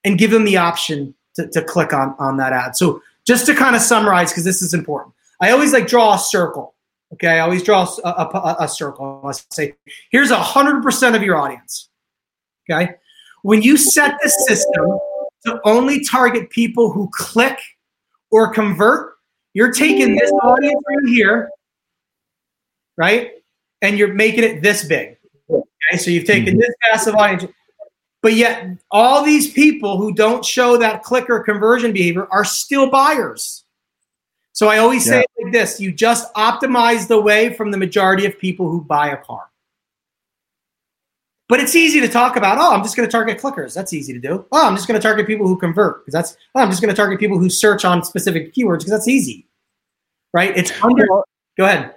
and give them the option to, to click on, on that ad. So just to kind of summarize, because this is important, I always like draw a circle. Okay, I always draw a, a, a circle. I say, here's a hundred percent of your audience. Okay, when you set the system to only target people who click or convert, you're taking this audience right here, right, and you're making it this big. Okay, so you've taken mm-hmm. this massive audience but yet, all these people who don't show that clicker conversion behavior are still buyers. So I always say yeah. like this you just optimize the way from the majority of people who buy a car. But it's easy to talk about, oh, I'm just going to target clickers. That's easy to do. Oh, I'm just going to target people who convert because that's, oh, I'm just going to target people who search on specific keywords because that's easy. Right? It's under. Go ahead.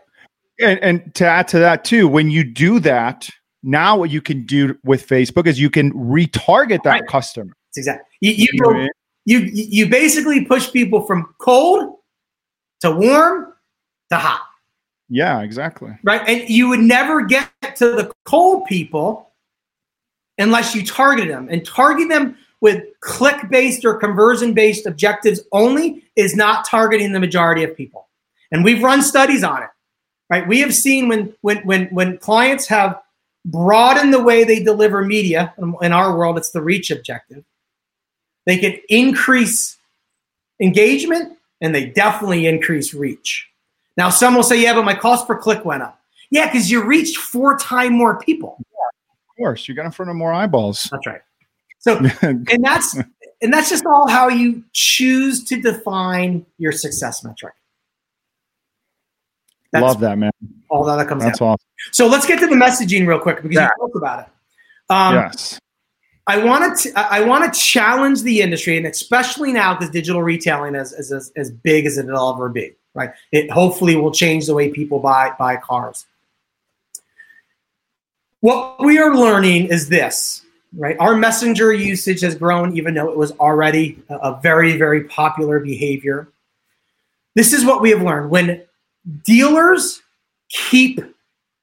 And, and to add to that, too, when you do that, now, what you can do with Facebook is you can retarget that right. customer. That's exactly. You you, you, know you you basically push people from cold to warm to hot. Yeah, exactly. Right, and you would never get to the cold people unless you target them and target them with click based or conversion based objectives only is not targeting the majority of people. And we've run studies on it. Right? We have seen when when when when clients have broadened the way they deliver media. Um, in our world, it's the reach objective. They can increase engagement and they definitely increase reach. Now, some will say, yeah, but my cost per click went up. Yeah, because you reached four times more people. Yeah, of course, you got in front of more eyeballs. That's right. So, and that's and that's just all how you choose to define your success metric. That's Love that, man. All that that comes That's down. awesome. So let's get to the messaging real quick because yeah. you talked about it. Um, yes. I want to I want to challenge the industry, and especially now because digital retailing is, is, is as big as it'll ever be. Right? It hopefully will change the way people buy buy cars. What we are learning is this, right? Our messenger usage has grown, even though it was already a, very very popular behavior. This is what we have learned when dealers keep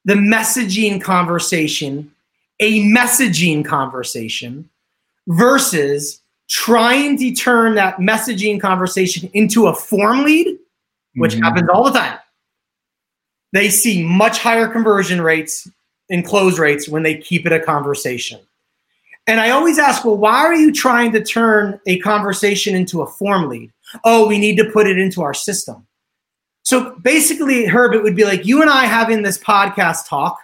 the messaging conversation a messaging conversation versus trying to turn that messaging conversation into a form lead, which mm-hmm. happens all the time. They see much higher conversion rates and close rates when they keep it a conversation. And I always ask, well, why are you trying to turn a conversation into a form lead? Oh, we need to put it into our system. So basically, Herb, it would be like you and I having this podcast talk,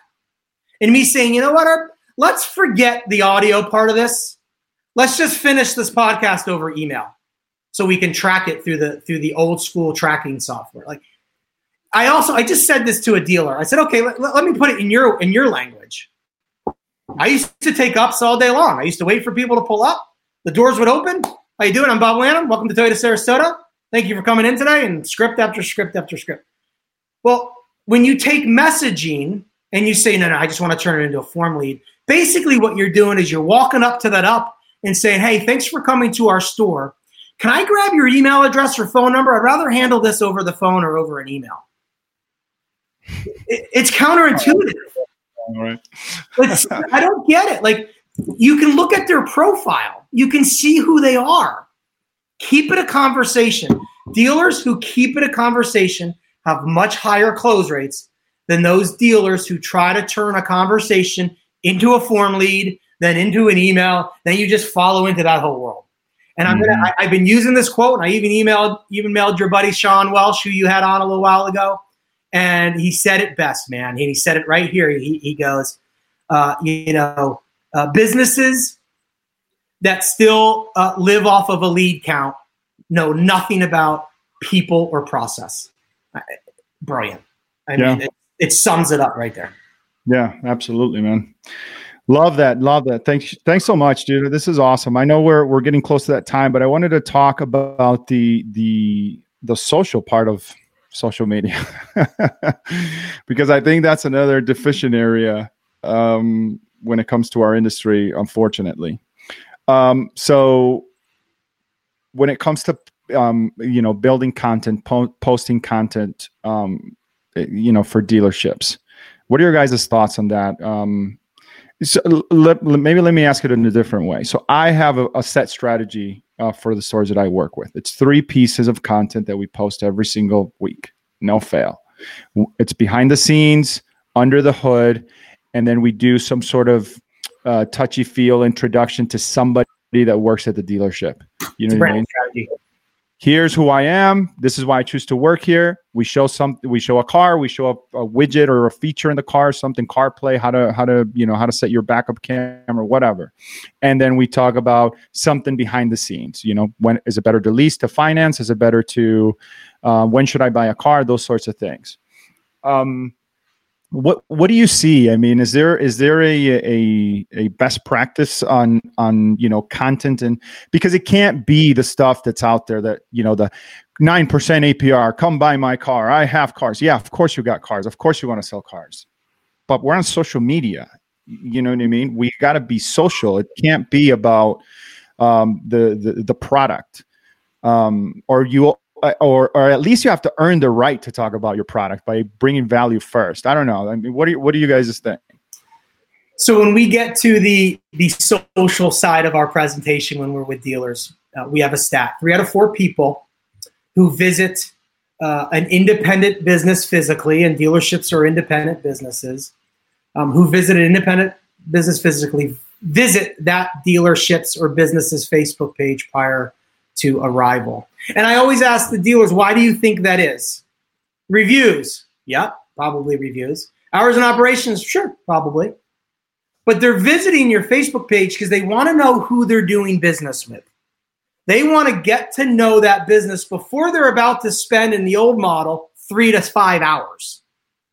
and me saying, you know what, Herb, let's forget the audio part of this. Let's just finish this podcast over email, so we can track it through the through the old school tracking software. Like, I also I just said this to a dealer. I said, okay, let, let me put it in your in your language. I used to take ups all day long. I used to wait for people to pull up. The doors would open. How you doing? I'm Bob Lanham. Welcome to Toyota Sarasota. Thank you for coming in today. And script after script after script. Well, when you take messaging and you say, no, no, I just want to turn it into a form lead. Basically, what you're doing is you're walking up to that up and saying, hey, thanks for coming to our store. Can I grab your email address or phone number? I'd rather handle this over the phone or over an email. It's counterintuitive. All right. I don't get it. Like, you can look at their profile, you can see who they are. Keep it a conversation. Dealers who keep it a conversation have much higher close rates than those dealers who try to turn a conversation into a form lead, then into an email, then you just follow into that whole world. And I'm gonna, mm-hmm. I, have been using this quote, and I even emailed even mailed your buddy Sean Welsh, who you had on a little while ago, and he said it best, man. And he said it right here. He, he goes, uh, you know, uh, businesses that still uh, live off of a lead count know nothing about people or process. Brilliant. I yeah. mean, it, it sums it up right there. Yeah, absolutely, man. Love that. Love that. Thanks. Thanks so much, dude. This is awesome. I know we're we're getting close to that time, but I wanted to talk about the the the social part of social media because I think that's another deficient area um, when it comes to our industry, unfortunately. Um, so when it comes to um, you know building content, po- posting content, um, eh, you know, for dealerships, what are your guys' thoughts on that? Um, so let, maybe let me ask it in a different way. So I have a, a set strategy uh, for the stores that I work with. It's three pieces of content that we post every single week, no fail. It's behind the scenes, under the hood, and then we do some sort of uh, touchy feel introduction to somebody that works at the dealership. You know what I mean? Strategy. Here's who I am. This is why I choose to work here. We show some. We show a car. We show a, a widget or a feature in the car, something CarPlay, how to how to you know how to set your backup camera, whatever. And then we talk about something behind the scenes. You know, when is it better to lease to finance? Is it better to uh, when should I buy a car? Those sorts of things. Um, what what do you see? I mean, is there is there a a, a best practice on on you know content and because it can't be the stuff that's out there that you know the nine percent APR. Come buy my car. I have cars. Yeah, of course you got cars. Of course you want to sell cars, but we're on social media. You know what I mean? We got to be social. It can't be about um, the, the the product. Um, or you or or at least you have to earn the right to talk about your product by bringing value first. I don't know. I mean, what do you, what do you guys think? So when we get to the the social side of our presentation, when we're with dealers, uh, we have a stat: three out of four people who visit uh, an independent business physically, and dealerships are independent businesses um, who visit an independent business physically visit that dealership's or business's Facebook page prior to arrival. And I always ask the dealers, why do you think that is? Reviews. Yep, probably reviews. Hours and operations. Sure, probably. But they're visiting your Facebook page because they want to know who they're doing business with. They want to get to know that business before they're about to spend in the old model three to five hours,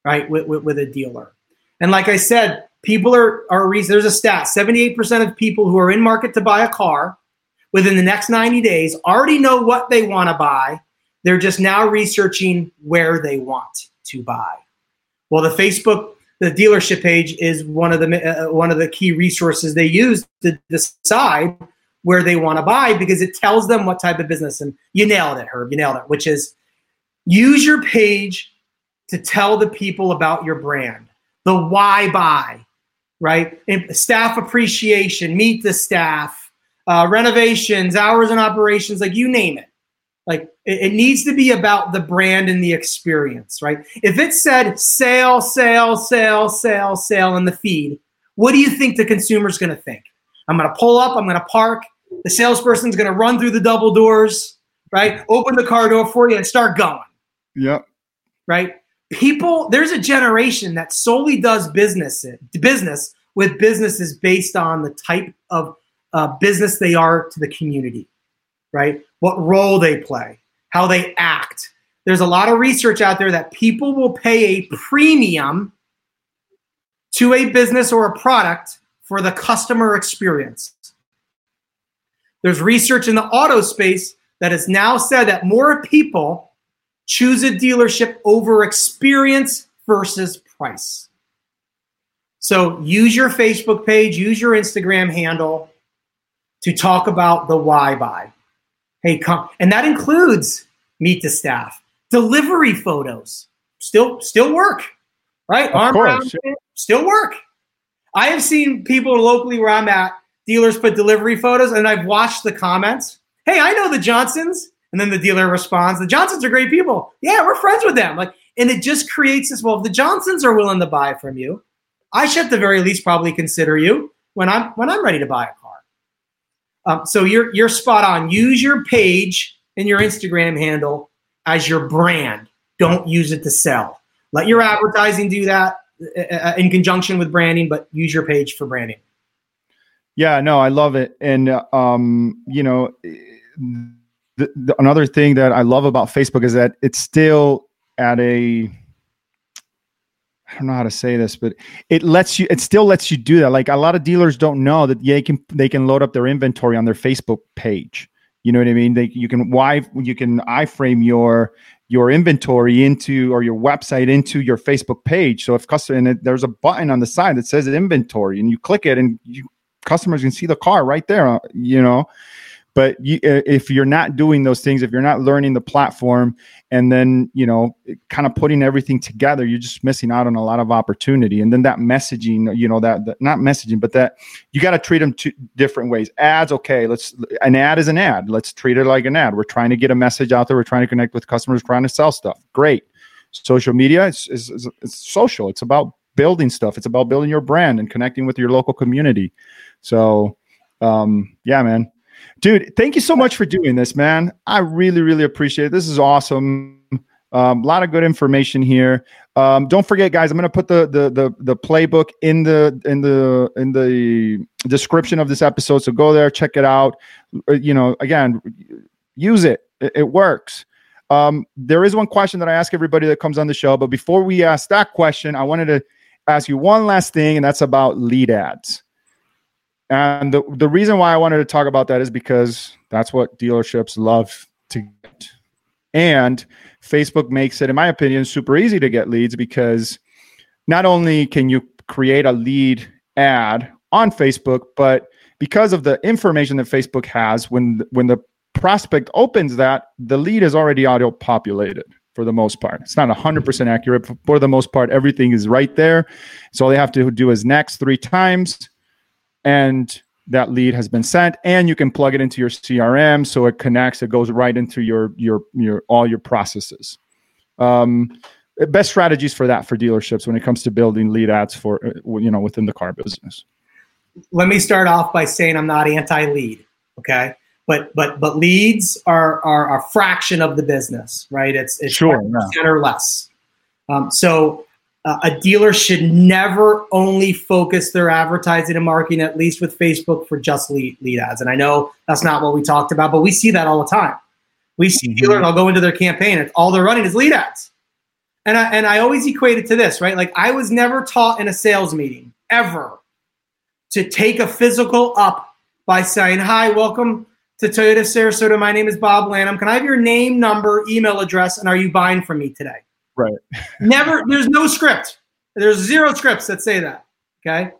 right, with, with, with a dealer. And like I said, people are, are there's a stat 78% of people who are in market to buy a car within the next 90 days already know what they want to buy. They're just now researching where they want to buy. Well, the Facebook, the dealership page is one of the uh, one of the key resources they use to decide where they want to buy because it tells them what type of business. And you nailed it, Herb. You nailed it, which is use your page to tell the people about your brand, the why buy, right? And staff appreciation, meet the staff, uh, renovations, hours and operations, like you name it. Like it, it, needs to be about the brand and the experience, right? If it said sale, sale, sale, sale, sale in the feed, what do you think the consumer's going to think? I'm going to pull up, I'm going to park. The salesperson's going to run through the double doors, right? Open the car door for you and start going. Yep. right? People, there's a generation that solely does business business with businesses based on the type of uh, business they are to the community, right? What role they play, how they act. There's a lot of research out there that people will pay a premium to a business or a product for the customer experience. There's research in the auto space that has now said that more people choose a dealership over experience versus price. So use your Facebook page, use your Instagram handle to talk about the why buy. Hey, come, and that includes meet the staff, delivery photos, still still work, right? Of Arm course. still work. I have seen people locally where I'm at, dealers put delivery photos, and I've watched the comments. Hey, I know the Johnsons. And then the dealer responds, the Johnsons are great people. Yeah, we're friends with them. Like, and it just creates this. Well, if the Johnsons are willing to buy from you, I should at the very least probably consider you when I'm when I'm ready to buy a car. Um, so you're you're spot on. Use your page and your Instagram handle as your brand. Don't use it to sell. Let your advertising do that uh, uh, in conjunction with branding, but use your page for branding. Yeah, no, I love it, and uh, um, you know, the, the, another thing that I love about Facebook is that it's still at a I don't know how to say this, but it lets you. It still lets you do that. Like a lot of dealers don't know that they can they can load up their inventory on their Facebook page. You know what I mean? They you can why you can iframe your your inventory into or your website into your Facebook page. So if customer and it, there's a button on the side that says inventory, and you click it, and you customers can see the car right there. Uh, you know, but you, if you're not doing those things, if you're not learning the platform, and then you know, kind of putting everything together, you're just missing out on a lot of opportunity. And then that messaging, you know, that, that not messaging, but that you got to treat them two different ways. Ads, okay, let's an ad is an ad. Let's treat it like an ad. We're trying to get a message out there. We're trying to connect with customers, trying to sell stuff. Great. Social media is it's, it's social. It's about building stuff. It's about building your brand and connecting with your local community. So, um, yeah, man dude thank you so much for doing this man. I really really appreciate it. This is awesome. A um, lot of good information here. Um, don't forget guys i'm going to put the, the the the playbook in the in the in the description of this episode. So go there check it out. Uh, you know again use it. It, it works. Um, there is one question that i ask everybody that comes on the show but before we ask that question i wanted to ask you one last thing and that's about lead ads and the, the reason why I wanted to talk about that is because that's what dealerships love to get. And Facebook makes it, in my opinion, super easy to get leads because not only can you create a lead ad on Facebook, but because of the information that Facebook has, when when the prospect opens that, the lead is already auto populated for the most part. It's not 100% accurate, but for the most part, everything is right there. So all they have to do is next three times and that lead has been sent and you can plug it into your crm so it connects it goes right into your your your all your processes. Um, best strategies for that for dealerships when it comes to building lead ads for uh, you know within the car business. Let me start off by saying i'm not anti-lead okay? But but but leads are are a fraction of the business right? It's it's sure, yeah. or less. Um, so uh, a dealer should never only focus their advertising and marketing, at least with Facebook, for just lead, lead ads. And I know that's not what we talked about, but we see that all the time. We see mm-hmm. dealers, I'll go into their campaign, and all they're running is lead ads. And I, and I always equate it to this, right? Like I was never taught in a sales meeting ever to take a physical up by saying, Hi, welcome to Toyota Sarasota. My name is Bob Lanham. Can I have your name, number, email address, and are you buying from me today? Right. Never, there's no script. There's zero scripts that say that. Okay.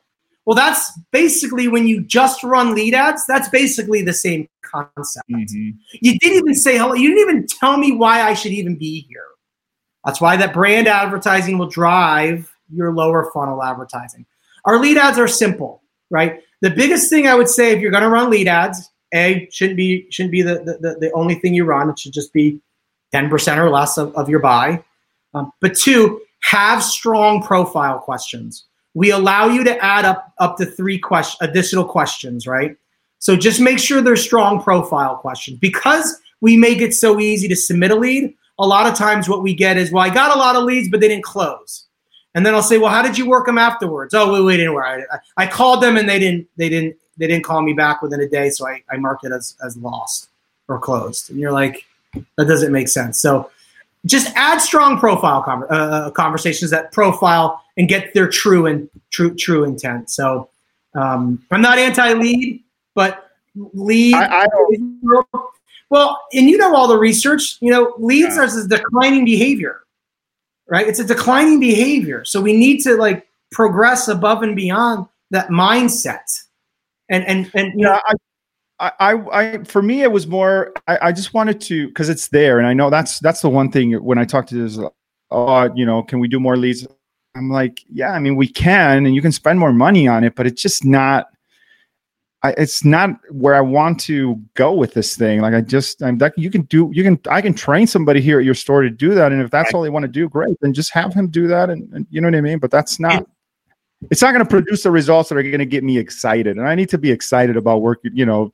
Well, that's basically when you just run lead ads, that's basically the same concept. Mm-hmm. You didn't even say hello. You didn't even tell me why I should even be here. That's why that brand advertising will drive your lower funnel advertising. Our lead ads are simple, right? The biggest thing I would say if you're going to run lead ads, A, shouldn't be shouldn't be the, the, the only thing you run. It should just be 10% or less of, of your buy. Um, but two, have strong profile questions. We allow you to add up up to three question, additional questions, right? So just make sure they're strong profile questions because we make it so easy to submit a lead. a lot of times what we get is, well, I got a lot of leads, but they didn't close. And then I'll say, well, how did you work them afterwards? Oh, wait, wait, didn't work. I, I called them and they didn't, they didn't, they didn't call me back within a day. So I, I marked it as, as lost or closed. And you're like, that doesn't make sense. So just add strong profile uh, uh, conversations that profile and get their true and true, true intent. So um, I'm not anti-lead, but lead. I, I well, and you know all the research. You know, leads yeah. are declining behavior, right? It's a declining behavior. So we need to like progress above and beyond that mindset. And and and you know, I, I, I, for me, it was more. I, I just wanted to because it's there, and I know that's that's the one thing when I talk to this. Oh, you know, can we do more leads? I'm like, yeah, I mean, we can, and you can spend more money on it, but it's just not. I, it's not where I want to go with this thing. Like I just, I'm that you can do, you can, I can train somebody here at your store to do that, and if that's all they want to do, great. Then just have him do that, and, and you know what I mean. But that's not. It's not going to produce the results that are going to get me excited, and I need to be excited about work. You know,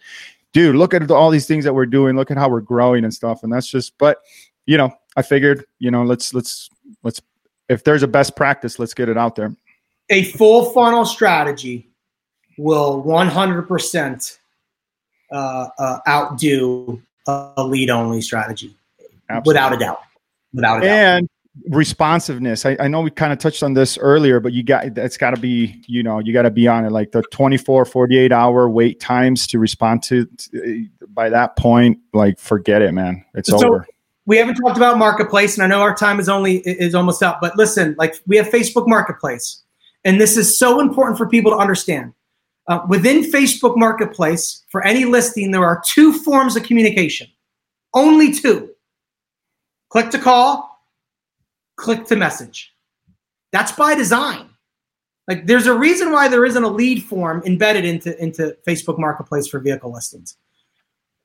dude, look at all these things that we're doing. Look at how we're growing and stuff, and that's just. But you know, I figured, you know, let's let's let's if there's a best practice, let's get it out there. A full funnel strategy will 100% uh, uh, outdo a lead only strategy Absolutely. without a doubt. Without a doubt. And responsiveness. I, I know we kind of touched on this earlier, but you got it's got to be, you know, you got to be on it like the 24, 48 hour wait times to respond to, to by that point, like forget it, man. It's so, over we haven't talked about marketplace and i know our time is only is almost up but listen like we have facebook marketplace and this is so important for people to understand uh, within facebook marketplace for any listing there are two forms of communication only two click to call click to message that's by design like there's a reason why there isn't a lead form embedded into into facebook marketplace for vehicle listings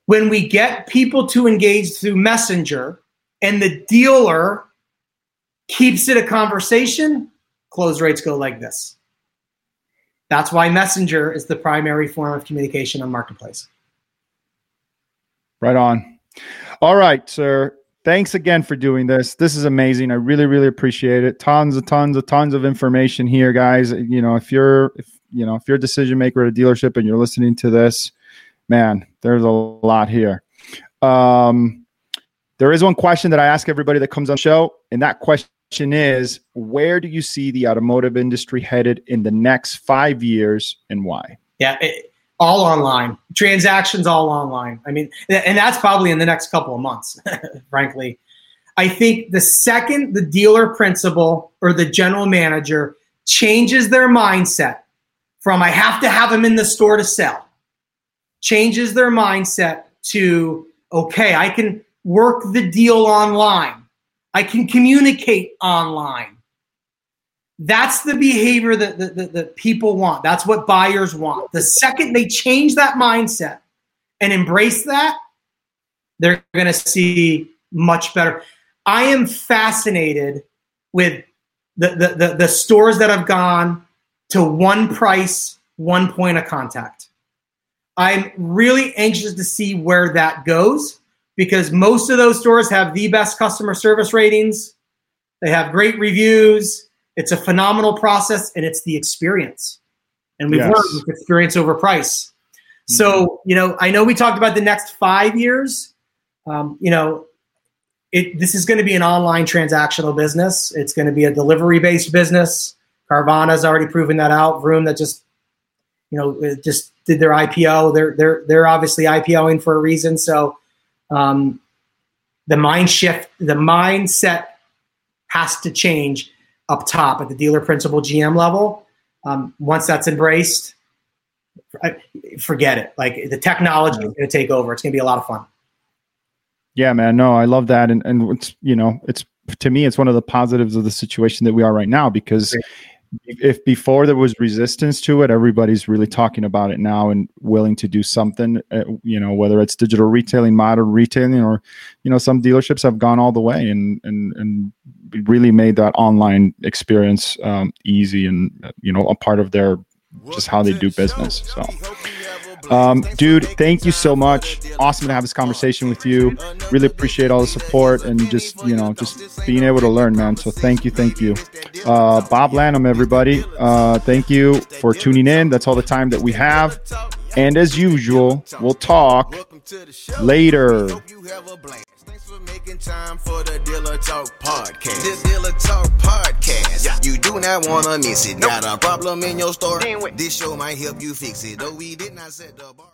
when we get people to engage through Messenger and the dealer keeps it a conversation, close rates go like this. That's why Messenger is the primary form of communication on Marketplace. Right on. All right, sir. Thanks again for doing this. This is amazing. I really, really appreciate it. Tons of tons of tons of information here, guys. You know, if you're if you know if you're a decision maker at a dealership and you're listening to this, man, there's a lot here. Um, there is one question that I ask everybody that comes on the show, and that question is where do you see the automotive industry headed in the next five years and why? Yeah, it, all online, transactions all online. I mean, and that's probably in the next couple of months, frankly. I think the second the dealer principal or the general manager changes their mindset from I have to have them in the store to sell changes their mindset to, okay, I can work the deal online, I can communicate online. That's the behavior that, that, that, that people want. That's what buyers want. The second they change that mindset and embrace that, they're going to see much better. I am fascinated with the, the, the, the, stores that have gone to one price, one point of contact. I'm really anxious to see where that goes because most of those stores have the best customer service ratings. They have great reviews. It's a phenomenal process and it's the experience. And we've yes. learned experience over price. Mm-hmm. So, you know, I know we talked about the next five years. Um, you know, it, this is going to be an online transactional business. It's going to be a delivery based business. Carvana's already proven that out. Vroom that just you know, just did their IPO. They're they're they're obviously IPOing for a reason. So um, the mind shift, the mindset has to change up top at the dealer principal GM level. Um, once that's embraced, forget it. Like the technology is going to take over. It's going to be a lot of fun. Yeah, man. No, I love that, and and it's you know, it's to me, it's one of the positives of the situation that we are right now because Great if before there was resistance to it everybody's really talking about it now and willing to do something uh, you know whether it's digital retailing modern retailing or you know some dealerships have gone all the way and and and really made that online experience um, easy and you know a part of their just how they do business so Um, dude, thank you so much. Awesome to have this conversation with you. Really appreciate all the support and just, you know, just being able to learn, man. So thank you. Thank you. Uh, Bob Lanham, everybody. Uh, thank you for tuning in. That's all the time that we have. And as usual, we'll talk later. Making time for the Dealer Talk podcast. The Dealer Talk podcast. Yeah. You do not want to miss it. Nope. Got a problem in your store? This show might help you fix it. Though we did not set the bar.